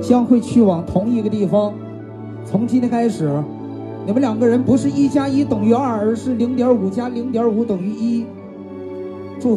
将会去往同一个地方。从今天开始你们两个人不是一加一等于二而是零点五加零点五等于一。祝福